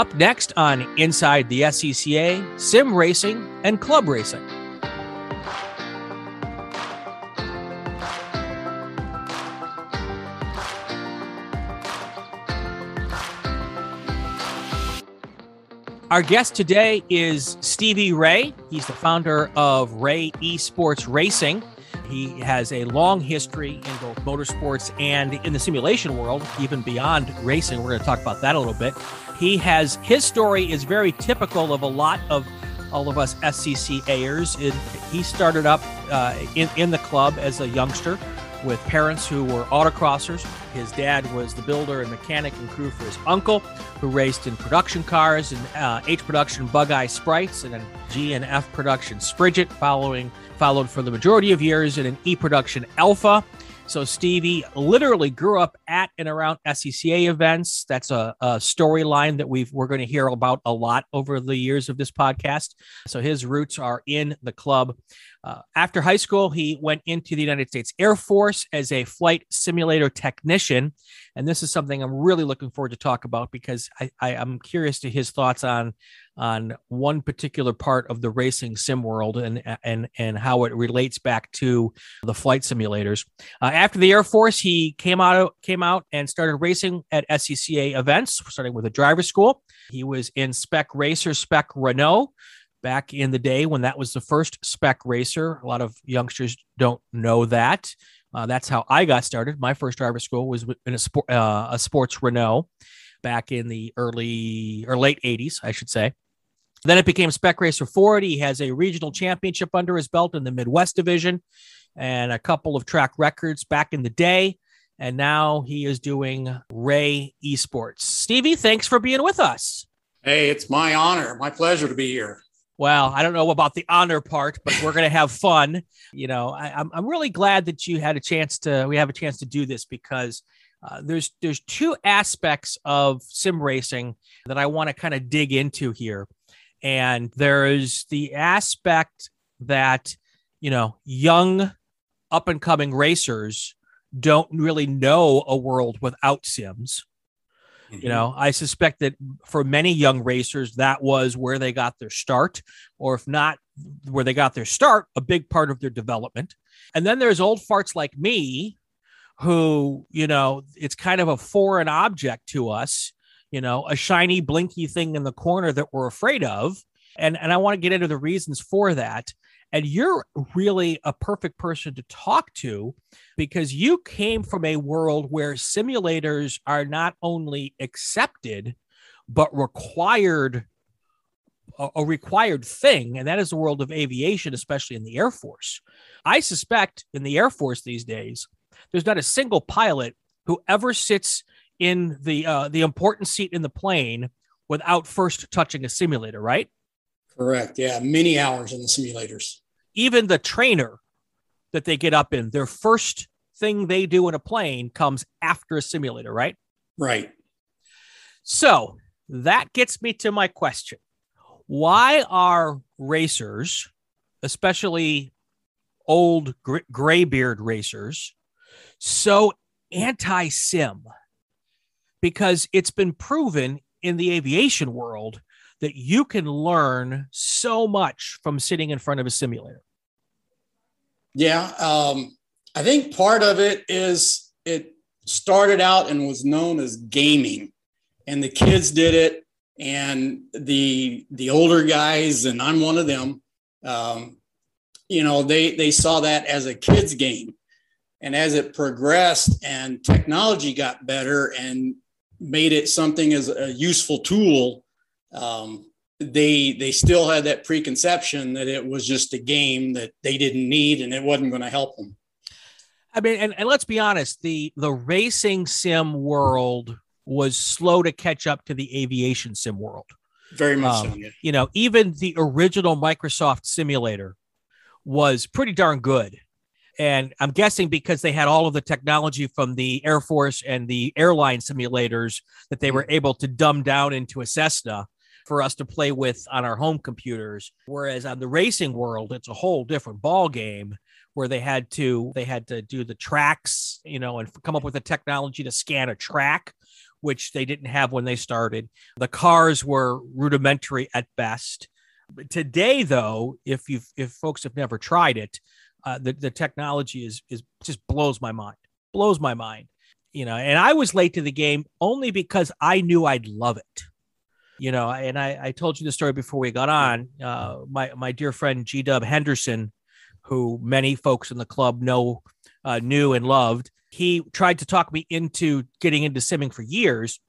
Up next on Inside the SCCA, sim racing and club racing. Our guest today is Stevie Ray. He's the founder of Ray Esports Racing. He has a long history in both motorsports and in the simulation world, even beyond racing. We're going to talk about that a little bit. He has his story is very typical of a lot of all of us SCCAers. It, he started up uh, in, in the club as a youngster with parents who were autocrossers. His dad was the builder and mechanic and crew for his uncle, who raced in production cars and uh, H production Bug Eye Sprites and then G and F production Spridget, following followed for the majority of years in an E production Alfa. So Stevie literally grew up at and around SCCA events. That's a, a storyline that we've we're going to hear about a lot over the years of this podcast. So his roots are in the club. Uh, after high school, he went into the United States Air Force as a flight simulator technician, and this is something I'm really looking forward to talk about because I, I, am curious to his thoughts on on one particular part of the racing sim world and and and how it relates back to the flight simulators. Uh, after the Air Force, he came out came out and started racing at SCCA events, starting with a driver school. He was in Spec Racer, Spec Renault back in the day when that was the first spec racer. A lot of youngsters don't know that. Uh, that's how I got started. My first driver school was in a, sport, uh, a sports Renault back in the early or late 80s, I should say. Then it became Spec Racer Ford. He has a regional championship under his belt in the Midwest division and a couple of track records back in the day. And now he is doing Ray Esports. Stevie, thanks for being with us. Hey, it's my honor, my pleasure to be here well, I don't know about the honor part, but we're going to have fun. You know, I, am I'm, I'm really glad that you had a chance to, we have a chance to do this because uh, there's, there's two aspects of sim racing that I want to kind of dig into here. And there's the aspect that, you know, young up and coming racers don't really know a world without sims Mm-hmm. You know, I suspect that for many young racers, that was where they got their start, or if not where they got their start, a big part of their development. And then there's old farts like me who, you know, it's kind of a foreign object to us, you know, a shiny, blinky thing in the corner that we're afraid of. And, and I want to get into the reasons for that. And you're really a perfect person to talk to because you came from a world where simulators are not only accepted, but required a, required thing, and that is the world of aviation, especially in the Air Force. I suspect in the Air Force these days, there's not a single pilot who ever sits in the uh, the important seat in the plane without first touching a simulator, right? Correct. Yeah, many hours in the simulators. Even the trainer that they get up in, their first thing they do in a plane comes after a simulator, right? Right. So that gets me to my question. Why are racers, especially old gr- graybeard racers, so anti sim? Because it's been proven in the aviation world that you can learn so much from sitting in front of a simulator. Yeah. Um, I think part of it is it started out and was known as gaming, and the kids did it, and the the older guys, and I'm one of them. Um, you know, they they saw that as a kids game, and as it progressed and technology got better and made it something as a useful tool um, they they still had that preconception that it was just a game that they didn't need and it wasn't going to help them I mean, and, and let's be honest, the the racing sim world was slow to catch up to the aviation sim world. Very much um, so. Yeah. You know, even the original Microsoft simulator was pretty darn good. And I'm guessing because they had all of the technology from the Air Force and the airline simulators that they were mm-hmm. able to dumb down into a Cessna for us to play with on our home computers. Whereas on the racing world, it's a whole different ball game where they had to they had to do the tracks, you know, and come up with the technology to scan a track, which they didn't have when they started. The cars were rudimentary at best. Today, though, if you if folks have never tried it, uh, the the technology is is just blows my mind, blows my mind. You know, and I was late to the game only because I knew I'd love it you know, and I, I told you the story before we got on. Uh, my my dear friend G Dub Henderson, who many folks in the club know, uh, knew and loved. He tried to talk me into getting into simming for years.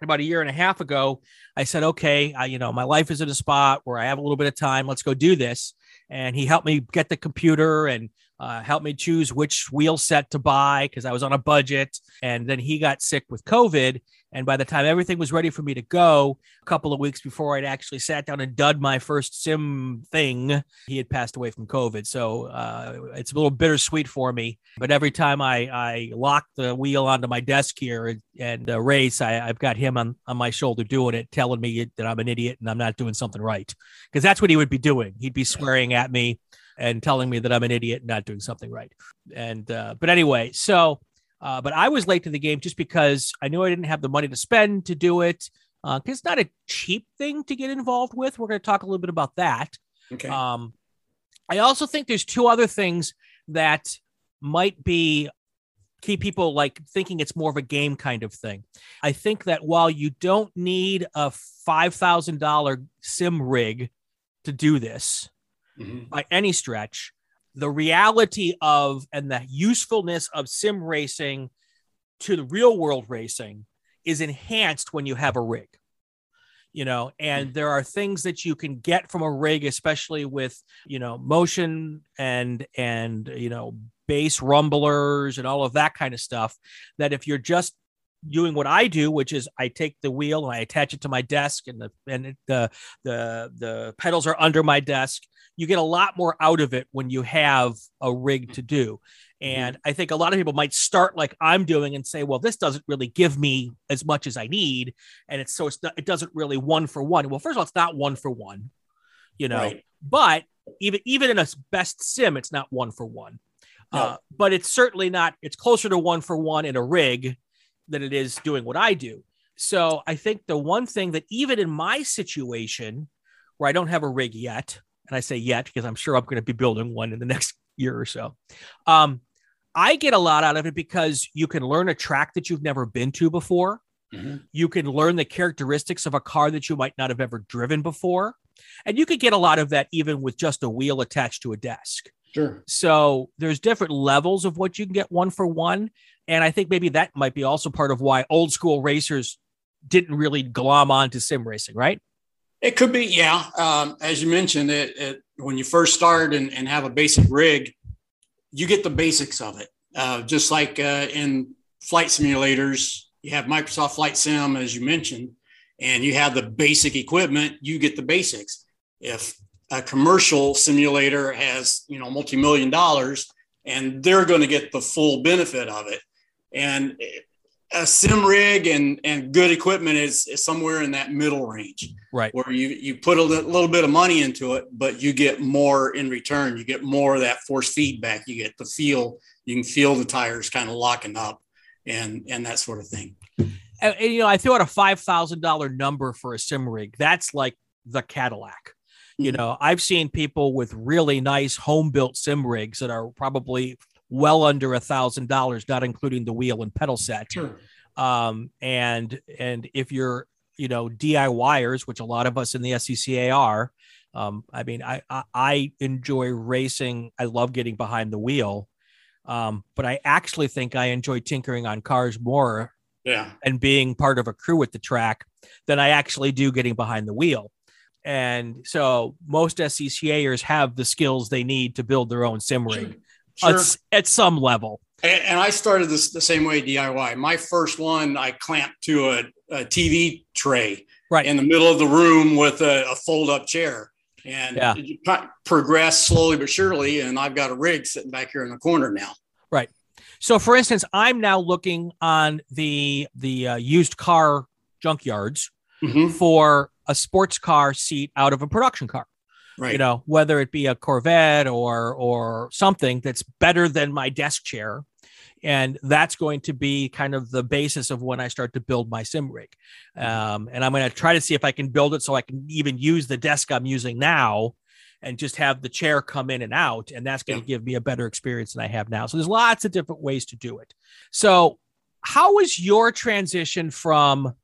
About a year and a half ago, I said, "Okay, I, you know, my life is in a spot where I have a little bit of time. Let's go do this." And he helped me get the computer and uh, helped me choose which wheel set to buy because I was on a budget. And then he got sick with COVID, and by the time everything was ready for me to go, a couple of weeks before I'd actually sat down and dud my first sim thing, he had passed away from COVID. So uh, it's a little bittersweet for me. But every time I, I lock the wheel onto my desk here and, and uh, race, I, I've got him on, on my shoulder doing it, telling me that I'm an idiot and I'm not doing something right. Because that's what he would be doing. He'd be swearing at me and telling me that I'm an idiot and not doing something right. And, uh, but anyway, so uh, but I was late to the game just because I knew I didn't have the money to spend to do it. Because uh, it's not a cheap thing to get involved with. We're going to talk a little bit about that. Okay. Um, I also think there's two other things that might be keep people like thinking it's more of a game kind of thing. I think that while you don't need a five thousand dollar sim rig to do this mm-hmm. by any stretch, the reality of and the usefulness of sim racing to the real world racing is enhanced when you have a rig you know and hmm. there are things that you can get from a rig especially with you know motion and and you know bass rumblers and all of that kind of stuff that if you're just doing what I do, which is I take the wheel and I attach it to my desk, and the and the the the pedals are under my desk. You get a lot more out of it when you have a rig to do. Mm-hmm. And I think a lot of people might start like I'm doing and say, well, this doesn't really give me as much as I need. And it's so it's not, it doesn't really one for one. Well, first of all, it's not one for one, you know, right. but even, even in a best sim, it's not one for one. No. Uh, but it's certainly not, it's closer to one for one in a rig than it is doing what I do. So I think the one thing that even in my situation where I don't have a rig yet, and I say yet because I'm sure I'm going to be building one in the next year or so, um, I get a lot out of it because you can learn a track that you've never been to before. Mm-hmm. You can learn the characteristics of a car that you might not have ever driven before. And you could get a lot of that even with just a wheel attached to a desk. Sure. So there's different levels of what you can get one for one. And I think maybe that might be also part of why old school racers didn't really glom on to sim racing, right? It could be, yeah. Um, as you mentioned, it, it, when you first start and, and, have a basic rig, you get the basics of it. Uh, just like uh, in flight simulators, you have Microsoft Flight Sim, as you mentioned, and you have the basic equipment, you get the basics. If a commercial simulator has, you know, multi-million dollars and they're going to get the full benefit of it. And a sim rig and, and good equipment is, is somewhere in that middle range, right? Where you, you put a little bit of money into it, but you get more in return. You get more of that force feedback. You get the feel, you can feel the tires kind of locking up and, and that sort of thing. And, and you know, I threw out a $5,000 number for a sim rig. That's like the Cadillac. You hmm. know, I've seen people with really nice home built sim rigs that are probably well under a thousand dollars, not including the wheel and pedal set. Sure. Um, and and if you're you know DIYers, which a lot of us in the SCCA are, um, I mean, I, I, I enjoy racing. I love getting behind the wheel, um, but I actually think I enjoy tinkering on cars more, yeah, and being part of a crew at the track than I actually do getting behind the wheel. And so most SCCAers have the skills they need to build their own sim rig sure. at, at, some level. And, and I started this the same way DIY. My first one, I clamped to a, a TV tray right in the middle of the room with a, a fold up chair. And Yeah. it progressed slowly but surely. And I've got a rig sitting back here in the corner now. Right. So, for instance, I'm now looking on the the uh, used car junkyards Mhm. for a sports car seat out of a production car. Right. You know, whether it be a Corvette or or something that's better than my desk chair, and that's going to be kind of the basis of when I start to build my sim rig. Um, and I'm going to try to see if I can build it so I can even use the desk I'm using now and just have the chair come in and out. And that's going to give me a better experience than i have now. So there's lots of different ways to do it. So how was your transition from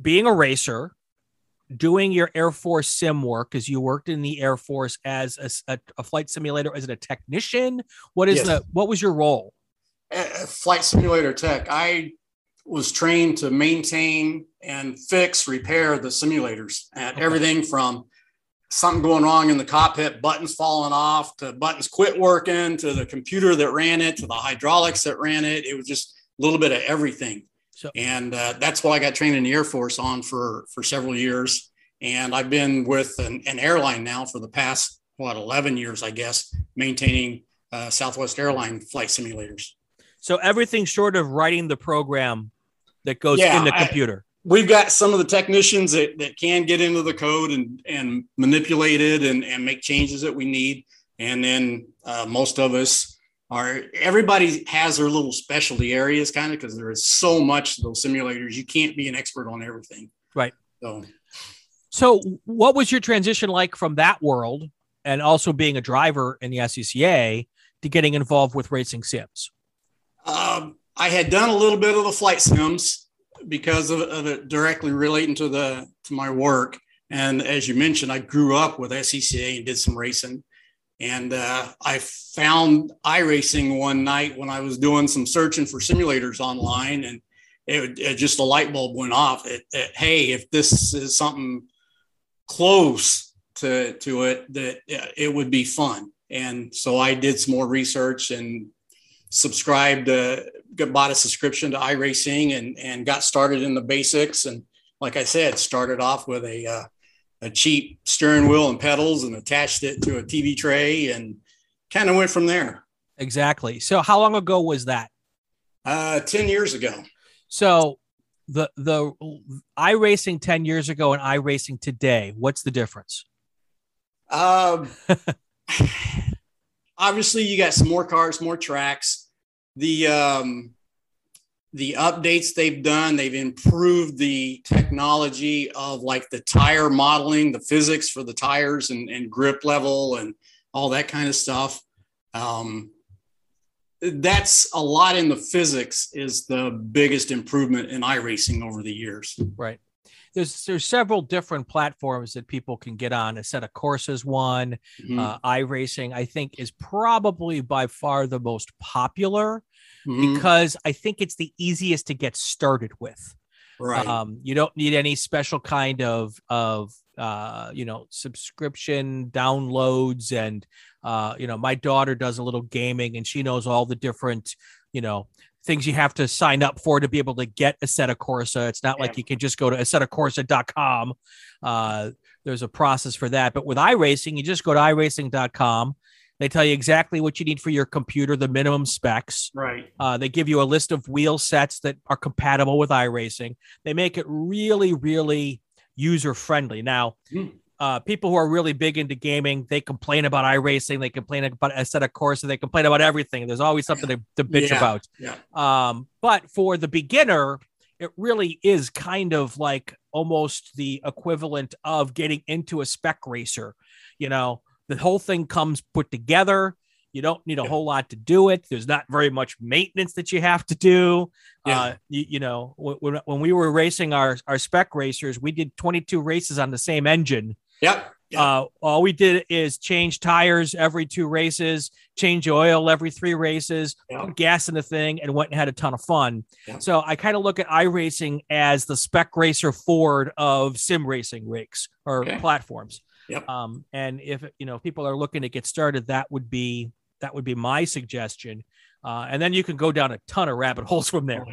being a racer doing your air force sim work because you worked in the air force as a, a, a flight simulator as a technician what is Yes. the what was your role Uh, flight simulator tech. I was trained to maintain and fix, repair the simulators and Okay. everything from something going wrong in the cockpit, buttons falling off, to buttons quit working, to the computer that ran it, to the hydraulics that ran it. It was just a little bit of everything. So- and uh, that's what I got trained in the Air Force on for for several years. And I've been with an, an airline now for the past what 11 years, I guess, maintaining uh, Southwest Airline flight simulators. so everything short of writing the program that goes Yeah, in the I- computer we've got some of the technicians that, that can get into the code and, and manipulate it and, and make changes that we need. And then uh, most of us are, everybody has their little specialty areas kind of because there is so much of those simulators. You can't be an expert on everything. Right. So, So, what was your transition like from that world and also being a driver in the SCCA to getting involved with racing sims? um, I had done a little bit of the flight sims because of, of it directly relating to the to my work. And as you mentioned, I grew up with SCCA and did some racing. And uh, I found iRacing one night when I was doing some searching for simulators online, and it, it just a light bulb went off. It, it, hey, if this is something close to to it, that it would be fun. And so I did some more research and subscribed, uh, bought a subscription to iRacing and, and got started in the basics. And like I said, started off with a, uh, a cheap steering wheel and pedals and attached it to a TV tray and kind of went from there. Exactly. So, how long ago was that? Uh, 10 years ago. So, the the iRacing 10 years ago and iRacing today, what's the difference? Um, obviously, you got some more cars, more tracks. The um, the updates they've done, they've improved the technology of like the tire modeling, the physics for the tires and, and grip level and all that kind of stuff. Um, that's a lot in the physics is the biggest improvement in iRacing over the years. Right. There's there's several different platforms that people can get on. Assetto Corsa one, Mhm. uh, iRacing, I think is probably by far the most popular Mhm. because I think it's the easiest to get started with. right. Um, you don't need any special kind of of uh, you know subscription downloads, and uh, you know my daughter does a little gaming, and she knows all the different you know things you have to sign up for to be able to get Assetto Corsa. It's not like you can just go to AssettoCorsa.com. Uh, there's a process for that, but with iRacing, you just go to iRacing.com. They tell you exactly what you need for your computer, the minimum specs. right. Uh, they give you a list of wheel sets that are compatible with iRacing. They make it really, really user friendly. Now, Hmm. uh, people who are really big into gaming, they complain about iRacing. They complain about Assetto Corsa, and they complain about everything. There's always something to, to bitch Yeah. about. Yeah. Um, but for the beginner, it really is kind of like almost the equivalent of getting into a spec racer. You know, the whole thing comes put together. You don't need a Yeah. whole lot to do it. There's not very much maintenance that you have to do. Yeah. Uh, you, you know, when, when we were racing our, our spec racers, we did 22 races on the same engine. Yep. Uh, all we did is change tires every two races, change oil every three races, put gas in the thing, and went and had a ton of fun. So I kind of look at iRacing as the spec racer Ford of sim racing rigs or Okay. platforms. Yep. Um, and if you know if people are looking to get started, that would be that would be my suggestion. uh, and then you can go down a ton of rabbit holes from there.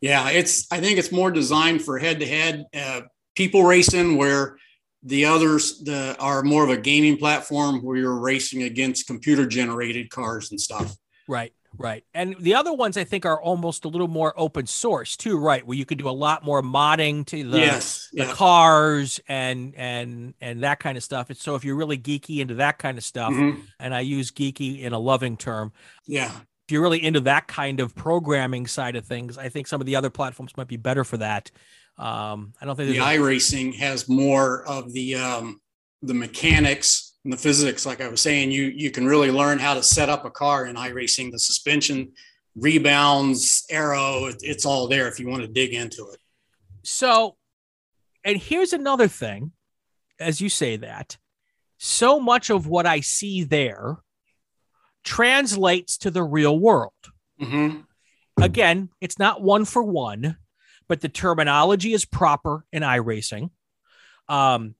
Yeah, it's. I think it's more designed for head-to-head uh, people racing, where the others the, are more of a gaming platform where you're racing against computer-generated cars and stuff. Right. Right. And the other ones I think are almost a little more open source too, right? Where you could do a lot more modding to the, yes, the yeah. cars and and and that kind of stuff. And so if you're really geeky into that kind of stuff, Mhm. and I use geeky in a loving term, Yeah. if you're really into that kind of programming side of things, I think some of the other platforms might be better for that. Um, I don't think The iRacing has more of the um, the mechanics and the physics. Like I was saying, you you can really learn how to set up a car in iRacing. The suspension, rebounds, aero, it, it's all there if you want to dig into it. So, and here's another thing, as you say that, so much of what I see there translates to the real world. Mm-hmm. Again, it's not one for one, but the terminology is proper in iRacing. Um,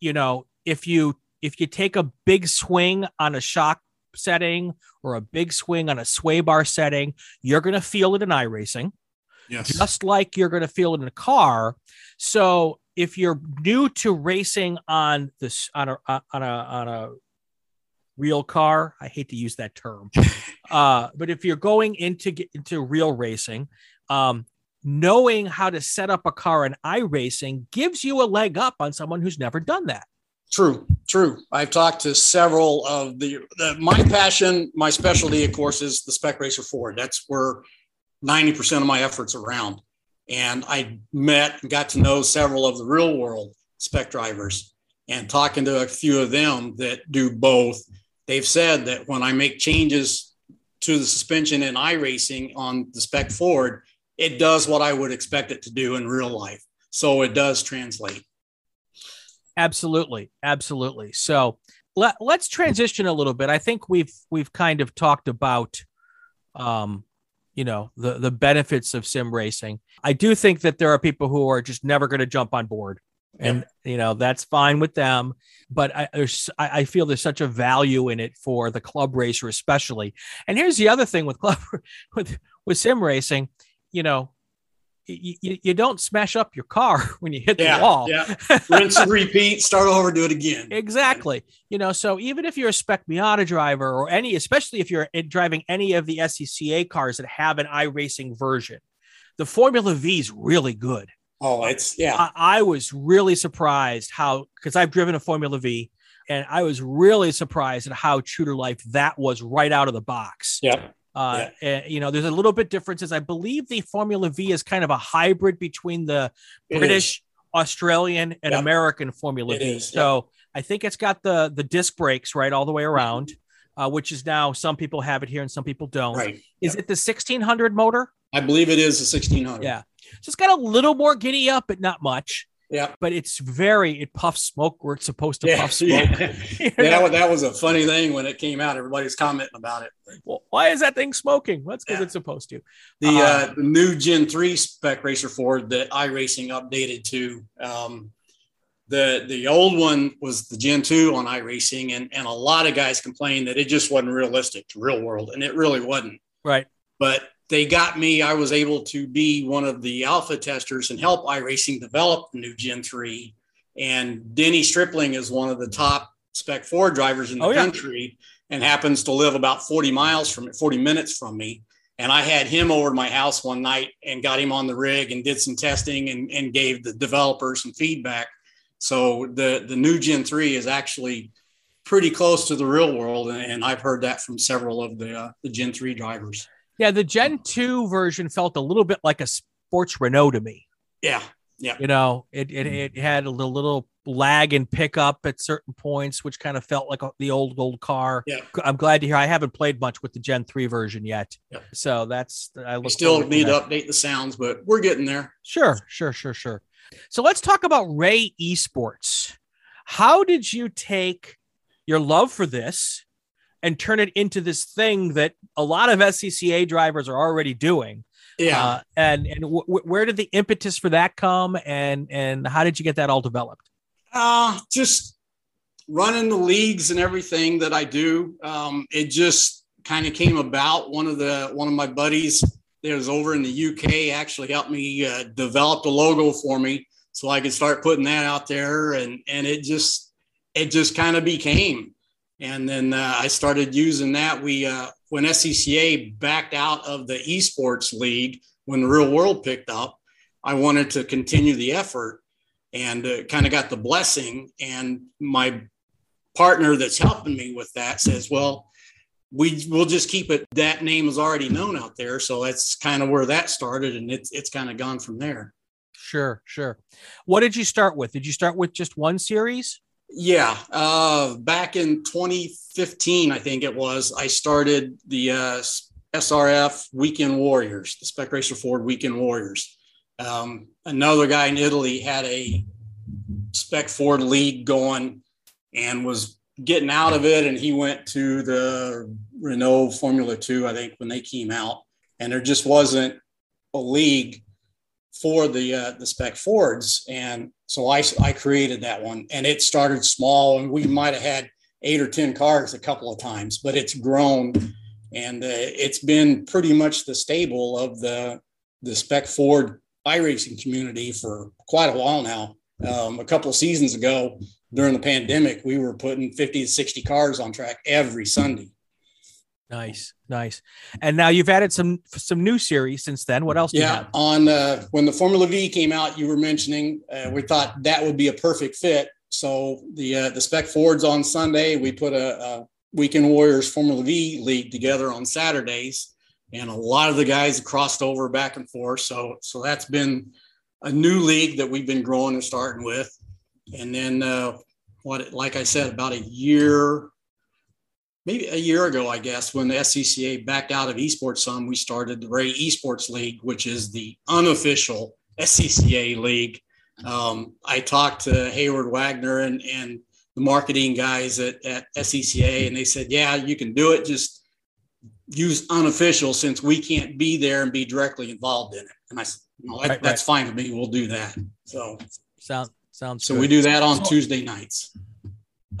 you know, if you if you take a big swing on a shock setting or a big swing on a sway bar setting, you're going to feel it in iRacing Yes. just like you're going to feel it in a car. So if you're new to racing on this on a on a on a real car, I hate to use that term, uh, but if you're going into get into real racing, um, knowing how to set up a car in iRacing gives you a leg up on someone who's never done that. True, true. I've talked to several of the, the my passion, my specialty, of course, is the Spec Racer Ford. That's where 90% of my efforts are around. And I met and got to know several of the real world spec drivers and talking to a few of them that do both. They've said that when I make changes to the suspension in iRacing on the spec Ford, it does what I would expect it to do in real life. So it does translate. Absolutely, absolutely. So let, let's transition a little bit. I think we've we've kind of talked about, um, you know, the the benefits of sim racing. I do think that there are people who are just never going to jump on board, and you know that's fine with them. But I, there's I, I feel there's such a value in it for the club racer, especially. And here's the other thing with club with with sim racing, you know. You, you, don't smash up your car when you hit the wall. yeah. Rinse and repeat, start over, do it again. Exactly. You know, so even if you're a Spec Miata driver or any, especially if you're driving any of the SCCA cars that have an iRacing version, the Formula V is really good. Oh, it's yeah. I, I was really surprised how, because I've driven a Formula V, and I was really surprised at how true to life that was right out of the box. Yeah. Uh, and, you know, there's a little bit differences. I believe the Formula V is kind of a hybrid between the It British, Australian, and Yep. American Formula It V. is, So I think it's got the the disc brakes right all the way around, uh, which is now some people have it here and some people don't. Right. Is it the 1600 motor? I believe it is the 1600. Yeah. So it's got a little more giddy up, but not much. Yeah. But it's very it puffs smoke where it's supposed to Yeah. puff smoke. yeah. You that, know? that was a funny thing when it came out. Everybody's commenting about it. Well, why is that thing smoking? That's because Yeah. it's supposed to. The, Uh, uh, the new Gen 3 Spec Racer Ford that iRacing updated to. Um, the the old one was the Gen 2 on iRacing, and, and a lot of guys complained that it just wasn't realistic to real world, and it really wasn't. Right. but they got me. I was able to be one of the alpha testers and help iRacing develop the new Gen 3. And Denny Stripling is one of the top Spec Ford drivers in the Oh, yeah. country and happens to live about 40 miles from 40 minutes from me. And I had him over to my house one night and got him on the rig and did some testing and, and gave the developers some feedback. So the, the new Gen 3 is actually pretty close to the real world. And, and I've heard that from several of the, uh, the Gen 3 drivers. Yeah, the Gen 2 version felt a little bit like a sports Renault to me. Yeah. Yeah. You know, it it, mm. it had a little, little lag and pickup at certain points, which kind of felt like a, the old old car. Yeah. I'm glad to hear. I haven't played much with the Gen three version yet, Yeah. so that's I look still forward need that. to update the sounds, but we're getting there. Sure, sure, sure, sure. So let's talk about Ray Esports. How did you take your love for this and turn it into this thing that a lot of SCCA drivers are already doing? Yeah. Uh, and and w- where did the impetus for that come, and and how did you get that all developed? Uh, just running the leagues and everything that I do. Um, it just kind of came about. One of the one of my buddies that was over in the UK actually helped me uh, develop the logo for me so I could start putting that out there, and and it just it just kind of became. And then uh, I started using that. We uh, when SCCA backed out of the esports league when the real world picked up, I wanted to continue the effort and uh, kind of got the blessing. And my partner that's helping me with that says, well, we will just keep it. That name is already known out there. So that's kind of where that started. And it's, it's kind of gone from there. Sure, sure. What did you start with? Did you start with just one series? Yeah, uh, back in 2015, I think it was. I started the uh, SRF Weekend Warriors, the Spec Racer Ford Weekend Warriors. Um, another guy in Italy had a Spec Ford league going and was getting out of it, and he went to the Renault Formula Two, I think, when they came out, and there just wasn't a league for the uh, the spec Fords, and so I I created that one, and it started small, and we might have had eight or ten cars a couple of times, but it's grown, and uh, it's been pretty much the stable of the the spec Ford iRacing community for quite a while now. Um, a couple of seasons ago, during the pandemic, we were putting 50 to 60 cars on track every Sunday. Nice, nice. And now you've added some some new series since then. What else? yeah, on uh, when the Formula V came out, you were mentioning uh, we thought that would be a perfect fit. So the uh, the Spec Fords on Sunday, we put a, a Weekend Warriors Formula V league together on Saturdays, and a lot of the guys crossed over back and forth. So so that's been a new league that we've been growing and starting with. And then uh, what, like I said, about a year maybe a year ago, I guess, when the SCCA backed out of esports some, we started the Ray Esports League, which is the unofficial SCCA league. Um, I talked to Heyward Wagner and, and the marketing guys at, at SCCA, and they said, yeah, you can do it. Just use unofficial since we can't be there and be directly involved in it. And I said, no, that, right, that's right. fine with me. We'll do that. So sound sounds so good. we do that on Tuesday nights.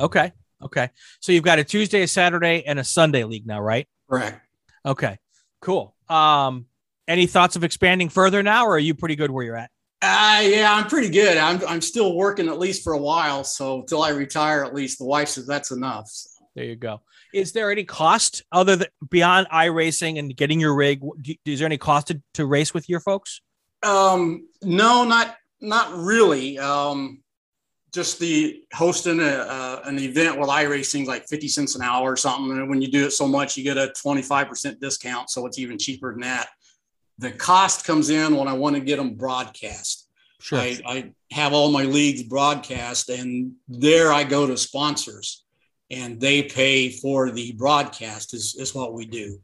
Okay. Okay. So you've got a Tuesday, a Saturday, and a Sunday league now, right? Correct. Okay. Cool. Um, any thoughts of expanding further now, or are you pretty good where you're at? Uh, yeah, I'm pretty good. I'm, I'm still working at least for a while. So until I retire, at least the wife says that's enough. There you go. Is there any cost other than beyond iRacing and getting your rig? Is there any cost to, to race with your folks? Um, no, not, not really. Um, just the hosting a, uh, an event with iRacing like 50 cents an hour or something. And when you do it so much, you get a 25% discount. So it's even cheaper than that. The cost comes in when I want to get them broadcast. Sure. I, I have all my leagues broadcast, and there I go to sponsors, and they pay for the broadcast. Is, is what we do.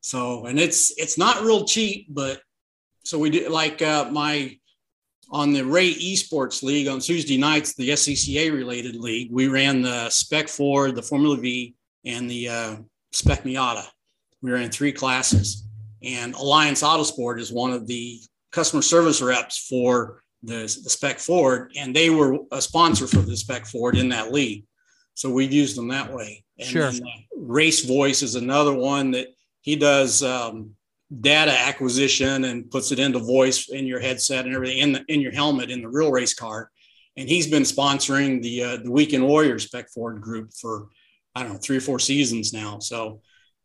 So, and it's it's not real cheap, but so we do like uh, my on the Ray Esports League on Tuesday nights, the SCCA related league, we ran the Spec Ford, the Formula V, and the uh, Spec Miata. We ran three classes. And Alliance Autosport is one of the customer service reps for the, the Spec Ford, and they were a sponsor for the Spec Ford in that league. So we used them that way. And sure. Then, uh, Race Voice is another one that he does um, data acquisition and puts it into voice in your headset and everything in the in your helmet in the real race car. And he's been sponsoring the uh, the Weekend Warriors Spec Ford group for I don't know three or four seasons now. So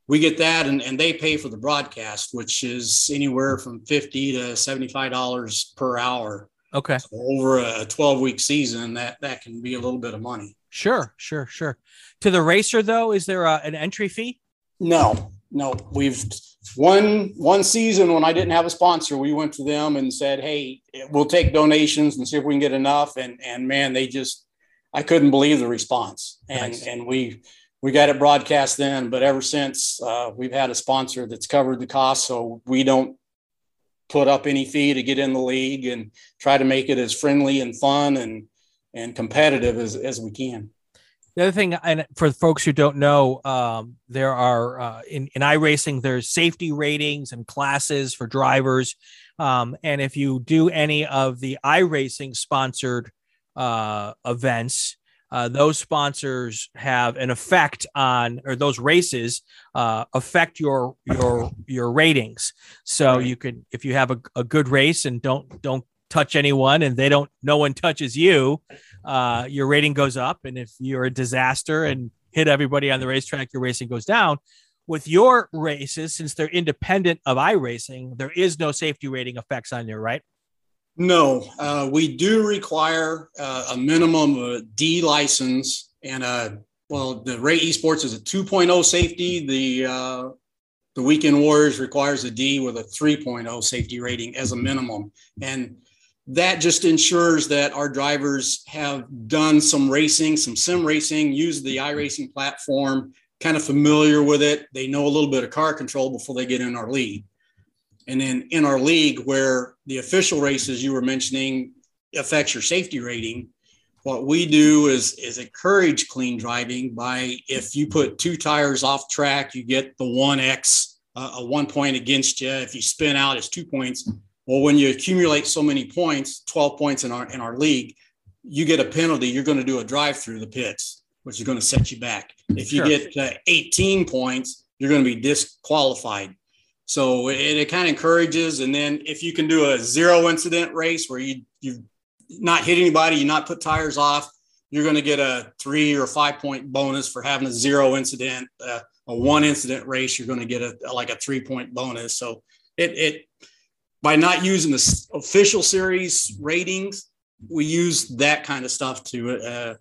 we get that, and, and they pay for the broadcast, which is anywhere from fifty to seventy five dollars per hour. Okay. So over a twelve week season, that that can be a little bit of money. Sure, sure, sure. To the racer though, is there a, an entry fee? No, no. We've one one season when I didn't have a sponsor, we went to them and said, "Hey, we'll take donations and see if we can get enough." And and man, they just I couldn't believe the response. And nice. and we we got it broadcast then, but ever since uh, we've had a sponsor that's covered the cost, so we don't put up any fee to get in the league and try to make it as friendly and fun and and competitive as, as we can. The other thing, and for folks who don't know, um, there are uh, in, in iRacing, there's safety ratings and classes for drivers. Um, and if you do any of the iRacing sponsored uh, events, uh, those sponsors have an effect on, or those races uh, affect your your your ratings. So you could, if you have a, a good race and don't don't touch anyone, and they don't, no one touches you, uh, your rating goes up. And if you're a disaster and hit everybody on the racetrack, your racing goes down. With your races, since they're independent of iRacing, there is no safety rating effects on you, right? No, uh, we do require uh, a minimum of a D license and a well, the Ray Esports is a 2.0 safety. The uh, the Weekend Warriors requires a D with a 3.0 safety rating as a minimum, and that just ensures that our drivers have done some racing, some sim racing, use the iRacing platform, kind of familiar with it. They know a little bit of car control before they get in our lead. And then in our league, where the official races you were mentioning affects your safety rating, what we do is is encourage clean driving by if you put two tires off track, you get the one X, uh, a one point against you. If you spin out, it's two points. Well, when you accumulate so many points, 12 points in our in our league, you get a penalty. You're going to do a drive through the pits, which is going to set you back. If you sure. get uh, 18 points, you're going to be disqualified. So it, it kind of encourages. And then if you can do a zero incident race where you you not hit anybody, you not put tires off, you're going to get a three or five point bonus for having a zero incident. Uh, a one incident race, you're going to get a like a three point bonus. So it it by not using the official series ratings, we use that kind of stuff to uh,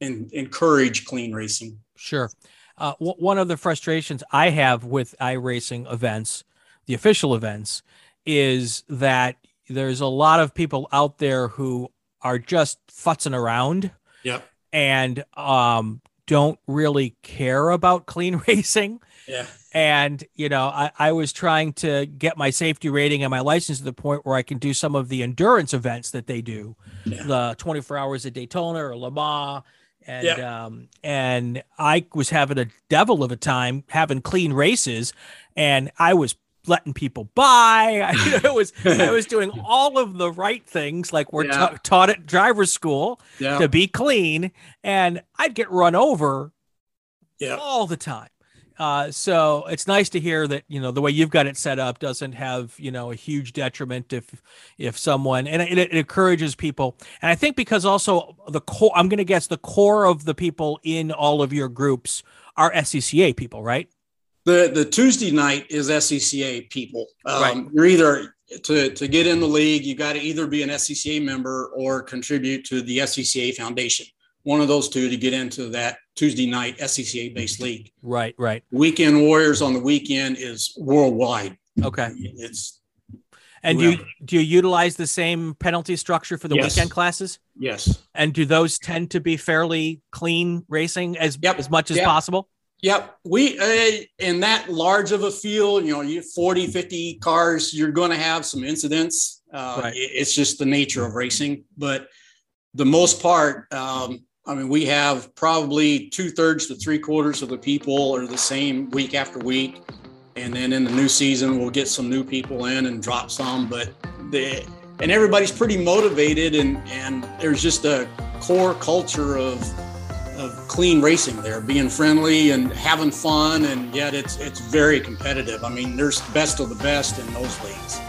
in, encourage clean racing. Sure. Uh, w- one of the frustrations I have with iRacing events, the official events, is that there's a lot of people out there who are just futzing around. Yeah. And um, don't really care about clean racing. Yeah. And, you know, I, I was trying to get my safety rating and my license to the point where I can do some of the endurance events that they do, yeah. the 24 hours at Daytona or Le Mans and yeah. um, and I was having a devil of a time having clean races, and I was letting people by. I, was I was doing all of the right things, like we're yeah. taught at driver's school yeah. to be clean, and I'd get run over yeah. all the time. Uh, so it's nice to hear that you know the way you've got it set up doesn't have you know a huge detriment if if someone and it, it encourages people and I think because also the core I'm going to guess the core of the people in all of your groups are SCCA people, right? The the Tuesday night is SCCA people. Um, right. You're either to to get in the league, you got to either be an SCCA member or contribute to the SCCA Foundation one of those two to get into that Tuesday night SCCA based league. Right, right. Weekend Warriors on the weekend is worldwide. Okay. It's and do you do you utilize the same penalty structure for the yes. weekend classes? Yes. And do those tend to be fairly clean racing as yep. as much as yep. possible? Yep. We uh, in that large of a field, you know, you 40, 50 cars, you're going to have some incidents. Uh, right. It's just the nature of racing, but the most part, um, I mean, we have probably two thirds to three quarters of the people are the same week after week. And then in the new season, we'll get some new people in and drop some. But the, and everybody's pretty motivated, and, and there's just a core culture of, of clean racing there, being friendly and having fun. And yet it's, it's very competitive. I mean, there's the best of the best in those leagues.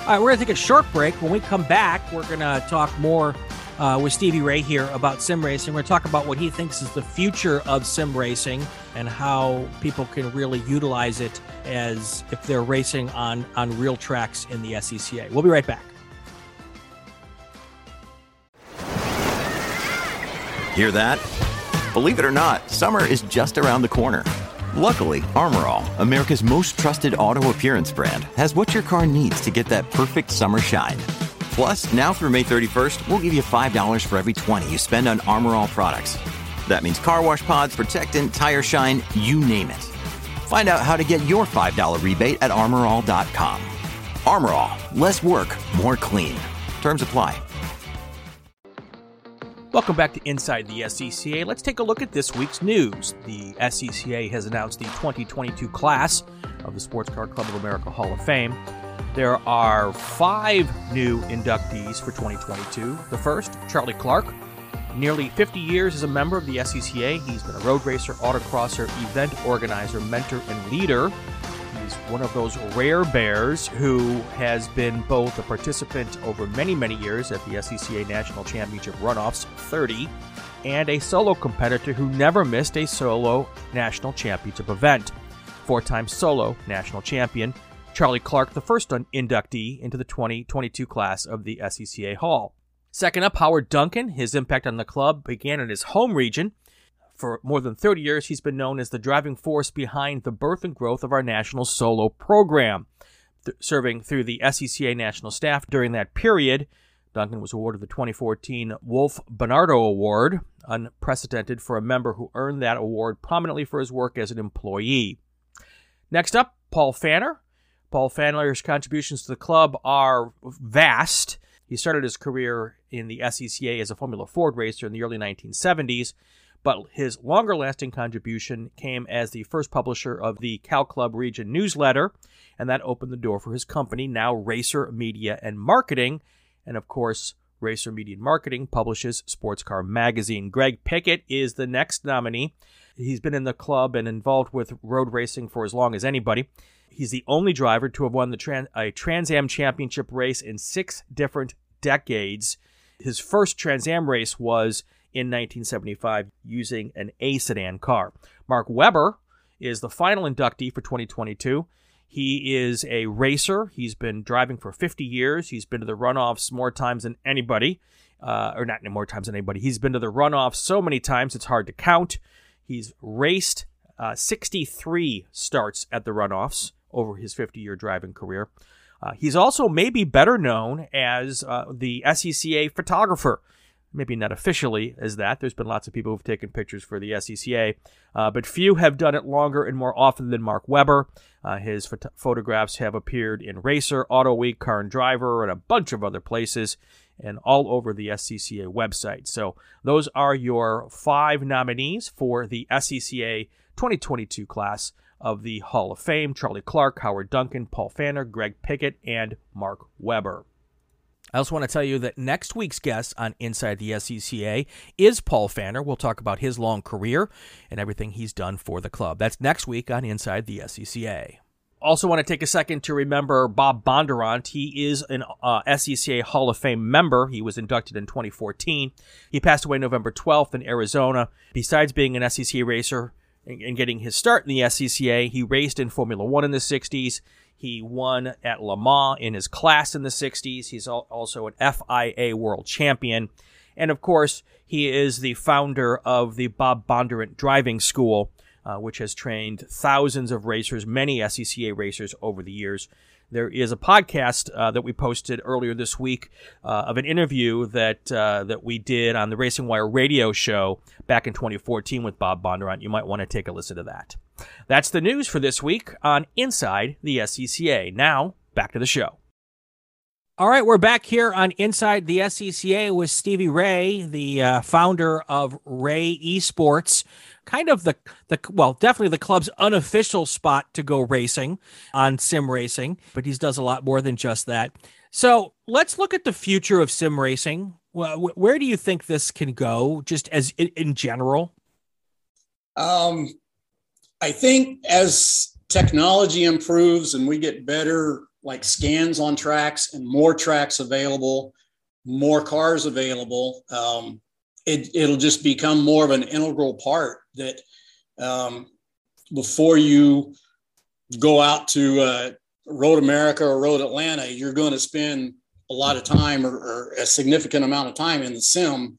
All right, we're going to take a short break. When we come back, we're going to talk more uh, with Stevie Ray here about sim racing. We're going to talk about what he thinks is the future of sim racing and how people can really utilize it as if they're racing on, on real tracks in the SCCA. We'll be right back. Hear that? Believe it or not, summer is just around the corner. Luckily, Armor All, America's most trusted auto appearance brand, has what your car needs to get that perfect summer shine. Plus, now through May 31st, we'll give you $5 for every 20 you spend on Armor All products. That means car wash pods, protectant, tire shine, you name it. Find out how to get your $5 rebate at armorall.com. Armor All, less work, more clean. Terms apply. Welcome back to Inside the SCCA. Let's take a look at this week's news. The SCCA has announced the 2022 class of the Sports Car Club of America Hall of Fame. There are five new inductees for 2022. The first, Charlie Clark, nearly 50 years as a member of the SCCA. He's been a road racer, autocrosser, event organizer, mentor, and leader. He's one of those rare bears who has been both a participant over many, many years at the SCCA National Championship runoffs 30 and a solo competitor who never missed a solo national championship event. Four time solo national champion, Charlie Clark, the first inductee into the 2022 class of the SCCA Hall. Second up, Howard Duncan. His impact on the club began in his home region. For more than 30 years, he's been known as the driving force behind the birth and growth of our national solo program. Th- serving through the SCCA national staff during that period, Duncan was awarded the 2014 Woolf Barnato Award, unprecedented for a member who earned that award prominently for his work as an employee. Next up, Paul Pfanner. Paul Pfanner's contributions to the club are vast. He started his career in the SCCA as a Formula Ford racer in the early 1970s, but his longer lasting contribution came as the first publisher of the Cal Club Region newsletter, and that opened the door for his company, now Racer Media and Marketing, and of course, Racer Media and Marketing publishes Sports Car Magazine. Greg Pickett is the next nominee. He's been in the club and involved with road racing for as long as anybody. He's the only driver to have won the a Trans Am Championship race in six different decades. His first Trans Am race was in 1975 using an A sedan car. Mark Weber is the final inductee for 2022. He is a racer. He's been driving for 50 years. He's been to the runoffs more times than anybody, uh, or not any more times than anybody. He's been to the runoffs so many times it's hard to count. He's raced uh, 63 starts at the runoffs over his 50 year driving career. Uh, he's also maybe better known as uh, the SCCA photographer maybe not officially as that. There's been lots of people who've taken pictures for the SCCA, uh, but few have done it longer and more often than Mark Weber. Uh, his phot- photographs have appeared in Racer, Auto Week, Car and Driver, and a bunch of other places, and all over the SCCA website. So those are your five nominees for the SCCA 2022 class of the Hall of Fame Charlie Clark, Howard Duncan, Paul Pfanner, Greg Pickett, and Mark Weber. I also want to tell you that next week's guest on Inside the SCCA is Paul Pfanner. We'll talk about his long career and everything he's done for the club. That's next week on Inside the SCCA. Also, want to take a second to remember Bob Bondurant. He is an uh, SCCA Hall of Fame member. He was inducted in 2014. He passed away November 12th in Arizona. Besides being an SCCA racer and getting his start in the SCCA, he raced in Formula One in the 60s. He won at Le Mans in his class in the 60s. He's also an FIA world champion. And of course, he is the founder of the Bob Bondurant Driving School, uh, which has trained thousands of racers, many SCCA racers over the years. There is a podcast uh, that we posted earlier this week uh, of an interview that uh, that we did on the Racing Wire radio show back in 2014 with Bob Bondurant. You might want to take a listen to that. That's the news for this week on Inside the SCCA. Now, back to the show. All right, we're back here on Inside the SCCA with Stevie Ray, the uh, founder of Ray Esports. Kind of the the well, definitely the club's unofficial spot to go racing on sim racing, but he does a lot more than just that. So let's look at the future of sim racing. Well, where do you think this can go, just as in, in general? Um, I think as technology improves and we get better like scans on tracks and more tracks available, more cars available, um, it, it'll just become more of an integral part that um, before you go out to uh, Road America or Road Atlanta, you're going to spend a lot of time or, or, a significant amount of time in the sim.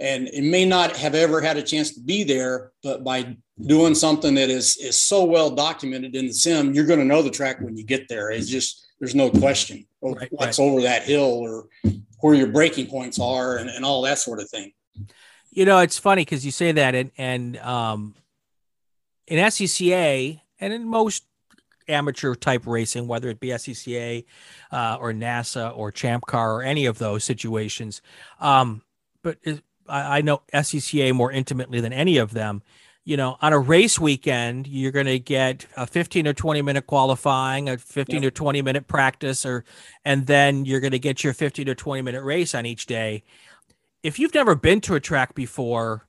And it may not have ever had a chance to be there, but by doing something that is is so well documented in the sim, you're going to know the track when you get there. It's just there's no question right, what's right. over that hill or where your braking points are and, and all that sort of thing. You know, it's funny because you say that, and and um, in SCCA and in most amateur type racing, whether it be SCCA uh, or NASA or Champ Car or any of those situations, um, but I, I know SCCA more intimately than any of them you know, on a race weekend, you're going to get a 15 or 20 minute qualifying, a 15 yep. or 20 minute practice, or, and then you're going to get your 15 or 20 minute race on each day. if you've never been to a track before,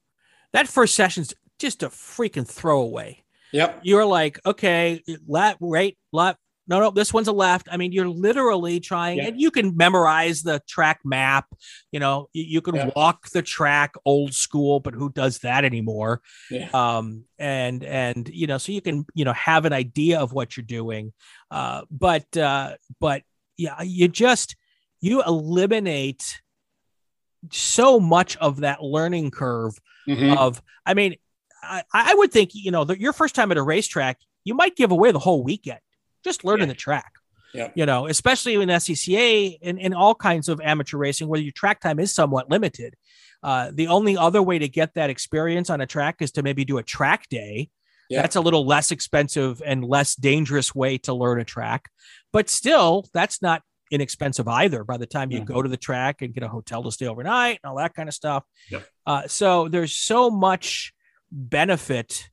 that first session's just a freaking throwaway. Yep. You're like, okay, left, right, left. No, no, this one's a left. I mean, you're literally trying, Yeah. and you can memorize the track map. You know, you, you can Yeah. walk the track old school, but who does that anymore? Yeah. um and and you know so you can you know have an idea of what you're doing uh but uh but yeah you just you eliminate so much of that learning curve Mhm. of i mean i i would think you know that your first time at a racetrack you might give away the whole weekend just learning Yeah. the track Yeah. you know especially in scca and in all kinds of amateur racing where your track time is somewhat limited uh, the only other way to get that experience on a track is to maybe do a track day. Yeah. That's a little less expensive and less dangerous way to learn a track, but still, that's not inexpensive either. By the time you Mhm. go to the track and get a hotel to stay overnight and all that kind of stuff, Yep. uh, so there's so much benefit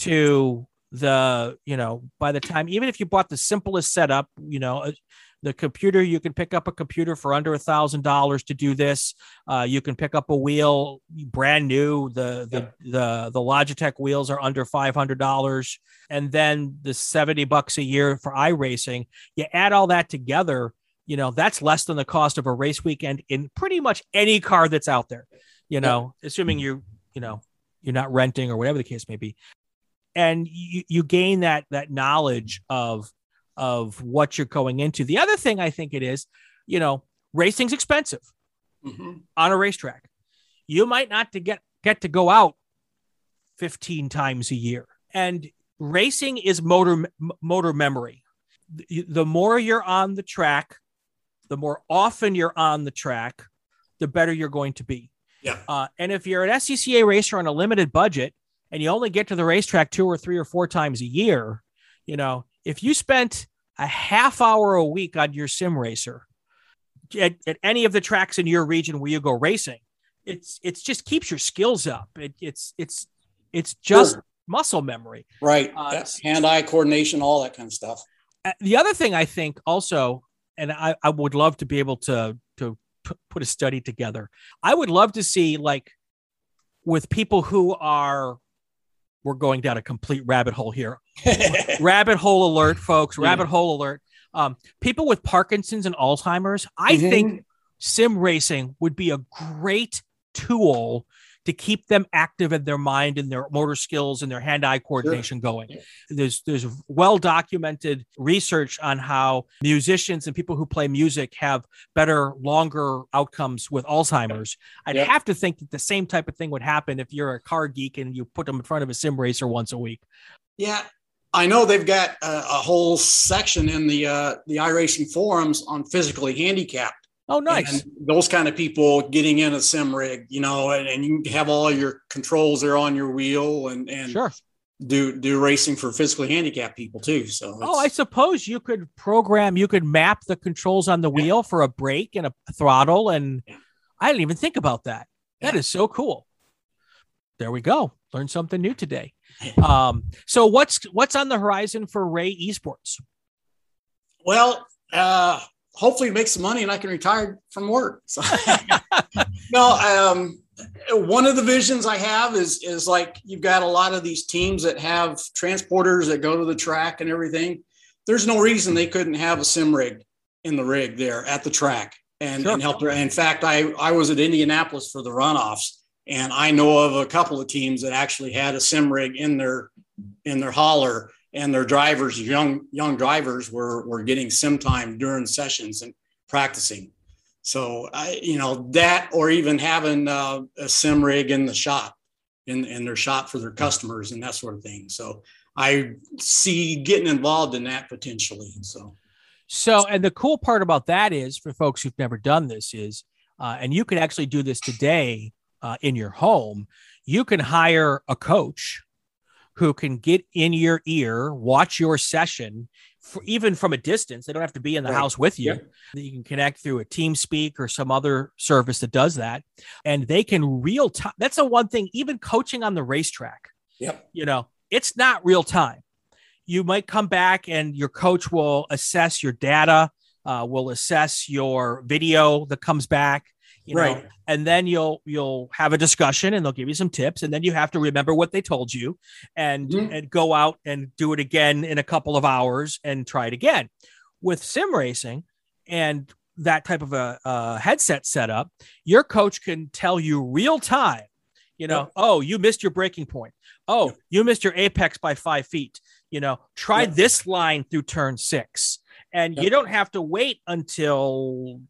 to the you know by the time even if you bought the simplest setup you know uh, the computer you can pick up a computer for under a thousand dollars to do this. Uh, you can pick up a wheel brand new the the the, the logitech wheels are under $500 and then the 70 bucks a year for iRacing you add all that together you know that's less than the cost of a race weekend in pretty much any car that's out there you know assuming you you know you're not renting or whatever the case may be and you, you gain that that knowledge of of what you're going into. The other thing i think it is you know racing's expensive Mhm. on a racetrack. You might not to get get to go out 15 times a year. And racing is motor motor memory. The, the more you're on the track the more often you're on the track the better you're going to be. Yeah. uh, and if you're an scca racer on a limited budget and you only get to the racetrack two or three or four times a year you know if you spent a half hour a week on your sim racer at, at any of the tracks in your region where you go racing it's it's just keeps your skills up it, it's it's it's just Sure. muscle memory Right. Uh. Hand-eye coordination, all that kind of stuff. Uh, the other thing I think also, and I, I would love to be able to to p- put a study together. I would love to see like with people who are we're going down a complete rabbit hole here. rabbit hole alert, folks. Yeah. Rabbit hole alert. Um, people with Parkinson's and Alzheimer's. I Mhm. think sim racing would be a great tool to keep them active in their mind and their motor skills and their hand-eye coordination going. Yeah. There's there's well documented research on how musicians and people who play music have better, longer outcomes with Alzheimer's. I'd have to think that the same type of thing would happen if you're a car geek and you put them in front of a sim racer once a week. Yeah, I know they've got a, a whole section in the uh, the iRacing forums on physically handicapped. Oh, nice. And those kind of people getting in a sim rig, you know, and, and you have all your controls there on your wheel and and sure. do do racing for physically handicapped people too. So Oh, I suppose you could program, you could map the controls on the wheel for a brake and a throttle. And Yeah. I didn't even think about that. That Yeah. is so cool. There we go. Learn something new today. Um, so what's what's on the horizon for Ray Esports? well, uh, hopefully make some money and I can retire from work. So no, um, one of the visions I have is is like you've got a lot of these teams that have transporters that go to the track and everything. There's no reason they couldn't have a sim rig in the rig there at the track and, Sure. and help. In fact, I I was at Indianapolis for the runoffs, and I know of a couple of teams that actually had a sim rig in their in their hauler, and their drivers, young young drivers, were were getting sim time during sessions and practicing. So I, you know, that or even having uh, a sim rig in the shop, in in their shop for their customers and that sort of thing. So I see getting involved in that potentially. So So, and the cool part about that is for folks who've never done this is, uh, and you can actually do this today uh, in your home. You can hire a coach who can get in your ear, watch your session, for, even from a distance. They don't have to be in the Right. house with you. You can connect through a TeamSpeak or some other service that does that, and they can real time. That's the one thing. Even coaching on the racetrack, yep, you know, it's not real time. You might come back and your coach will assess your data, uh, will assess your video that comes back, you know, Right. and then you'll you'll have a discussion and they'll give you some tips and then you have to remember what they told you and Mhm. and go out and do it again in a couple of hours and try it again with sim racing and that type of a, a headset setup your coach can tell you real time you know Yep. oh you missed your braking point oh Yep. you missed your apex by five feet you know try Yep. this line through turn six and you don't have to wait until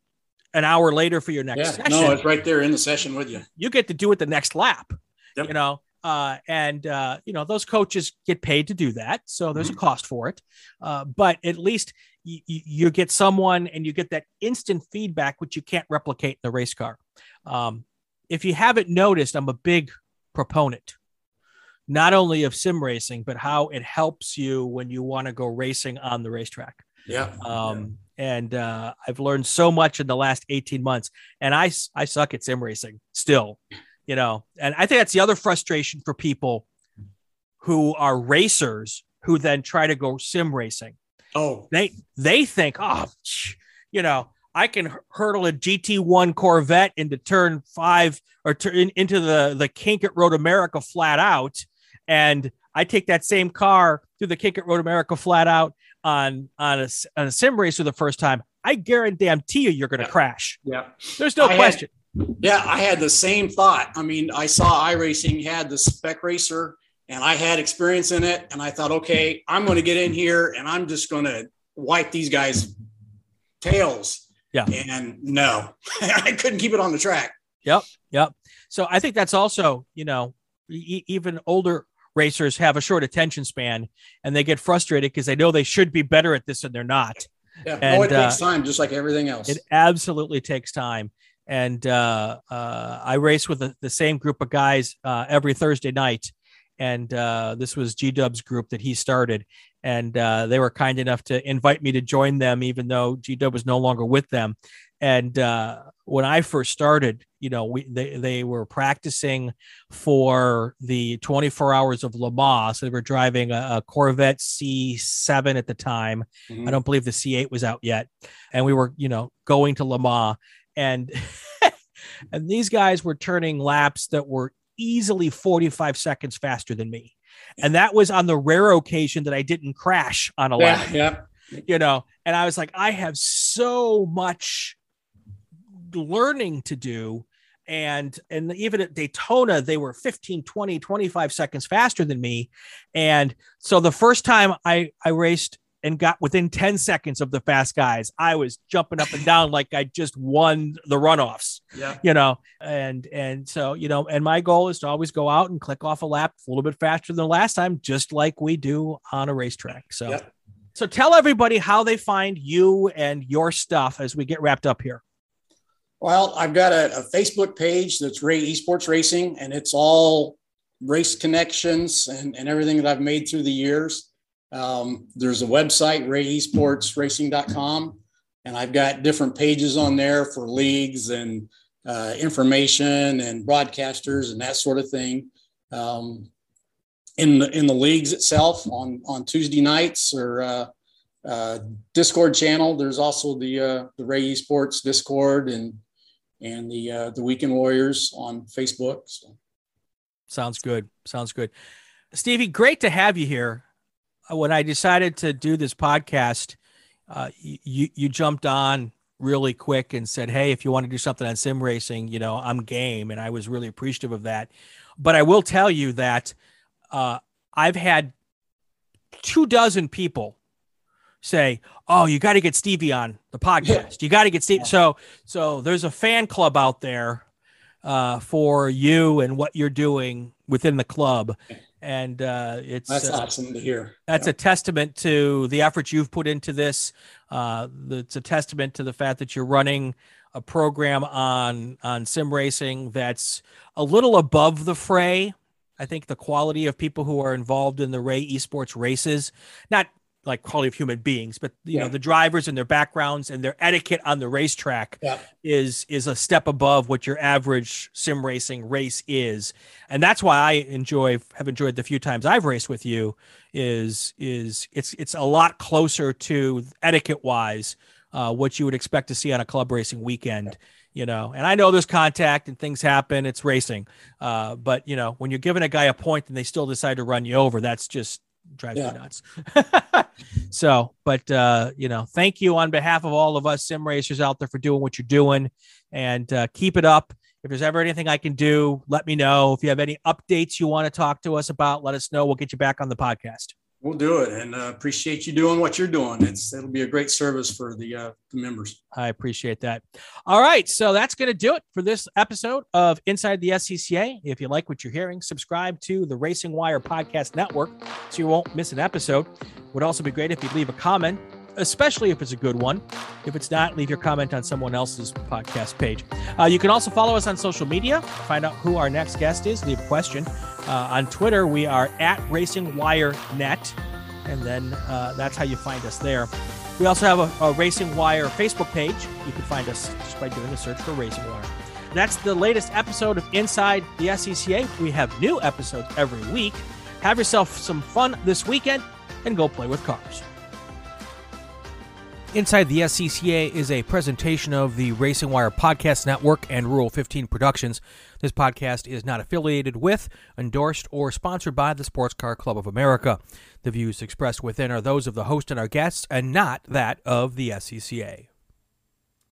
an hour later for your next Yeah. session No, it's right there in the session with you. you get to do it the next lap Yep. you know uh, and uh, you know those coaches get paid to do that so there's a cost for it uh, but at least you, you get someone and you get that instant feedback which you can't replicate in the race car um, if you haven't noticed i'm a big proponent not only of sim racing but how it helps you when you want to go racing on the racetrack Yeah. um, and uh, I've learned so much in the last 18 months. And I I suck at sim racing still, you know. And I think that's the other frustration for people who are racers who then try to go sim racing. Oh, They they think, oh, you know, I can hurdle a GT1 Corvette into turn five or tur- in, into the the kink at Road America flat out, and I take that same car through the kink at Road America flat out on on a, on a sim racer the first time. I guarantee you, you're going to crash. yeah. There's no I had- question. Yeah, I had the same thought. I mean, I saw iRacing had the spec racer and I had experience in it. And I thought, okay, I'm going to get in here and I'm just going to wipe these guys' tails. Yeah. And no, I couldn't keep it on the track. Yep. Yep. So I think that's also, you know, even older racers have a short attention span and they get frustrated because they know they should be better at this and they're not. Yeah. And, no, it takes uh, time, just like everything else. It absolutely takes time. And uh, uh, I race with the, the same group of guys uh, every Thursday night. And uh, this was G Dub's group that he started. And uh, they were kind enough to invite me to join them, even though G Dub was no longer with them. And uh, when I first started, you know, we they, they were practicing for the 24 hours of Le Mans. So they were driving a, a Corvette C7 at the time. Mhm. I don't believe the C8 was out yet. And we were, you know, going to Le Mans and and these guys were turning laps that were easily 45 seconds faster than me. And that was on the rare occasion that I didn't crash on a lap, yeah. Yeah. you know. And I was like, I have so much learning to do. And and even at Daytona, they were 15, 20, 25 seconds faster than me. And so the first time I I raced and got within 10 seconds of the fast guys, I was jumping up and down like I just won the runoffs Yeah. you know and and so you know and my goal is to always go out and click off a lap a little bit faster than the last time just like we do on a racetrack so Yep. so tell everybody how they find you and your stuff as we get wrapped up here Well, I've got a, a Facebook page that's Ray Esports Racing, and it's all race connections and, and everything that I've made through the years. Um, there's a website, rayesportsracing.com, and I've got different pages on there for leagues and uh, information and broadcasters and that sort of thing. Um, in the in the leagues itself on on Tuesday nights or uh, uh, Discord channel. There's also the uh, the Ray Esports Discord and and the uh, the Weekend Warriors on Facebook. So, sounds good sounds good stevie great to have you here when i decided to do this podcast uh, you you jumped on really quick and said hey if you want to do something on sim racing you know i'm game. And i was really appreciative of that. But i will tell you that uh, i've had two dozen people say oh you got to get stevie on the podcast. You got to get steve so so there's a fan club out there uh, for you and what you're doing within the club and uh, it's that's uh, awesome to hear. that's a testament to the effort you've put into this. Uh, it's a testament to the fact that you're running a program on on sim racing that's a little above the fray. I think the quality of people who are involved in the Ray Esports races, not like quality of human beings, but you know the drivers and their backgrounds and their etiquette on the racetrack Yeah. is is a step above what your average sim racing race is and that's why i enjoy have enjoyed the few times i've raced with you is is it's it's a lot closer to etiquette wise uh, what you would expect to see on a club racing weekend. You know, and I know there's contact and things happen. It's racing, uh, but you know when you're giving a guy a point and they still decide to run you over, that's just drives yeah. me nuts. so, but uh, you know, thank you on behalf of all of us sim racers out there for doing what you're doing, and uh, keep it up. If there's ever anything I can do, let me know. If you have any updates you want to talk to us about, let us know. We'll get you back on the podcast. We'll do it, and uh, appreciate you doing what you're doing. It's it'll be a great service for the uh, the members. I appreciate that. All right, so that's going to do it for this episode of Inside the SCCA. If you like what you're hearing, subscribe to the Racing Wire Podcast Network so you won't miss an episode. Would also be great if you'd leave a comment especially if it's a good one. If it's not, leave your comment on someone else's podcast page. Uh, you can also follow us on social media, find out who our next guest is, leave a question. Uh, on Twitter, we are at Racing Wire Net, and then uh, that's how you find us there. We also have a, a, Racing Wire Facebook page. You can find us just by doing a search for Racing Wire. That's the latest episode of Inside the SCCA. We have new episodes every week. Have yourself some fun this weekend and go play with cars. Inside the SCCA is a presentation of the Racing Wire Podcast Network and Rule 15 Productions. This podcast is not affiliated with, endorsed, or sponsored by the Sports Car Club of America. The views expressed within are those of the host and our guests and not that of the SCCA.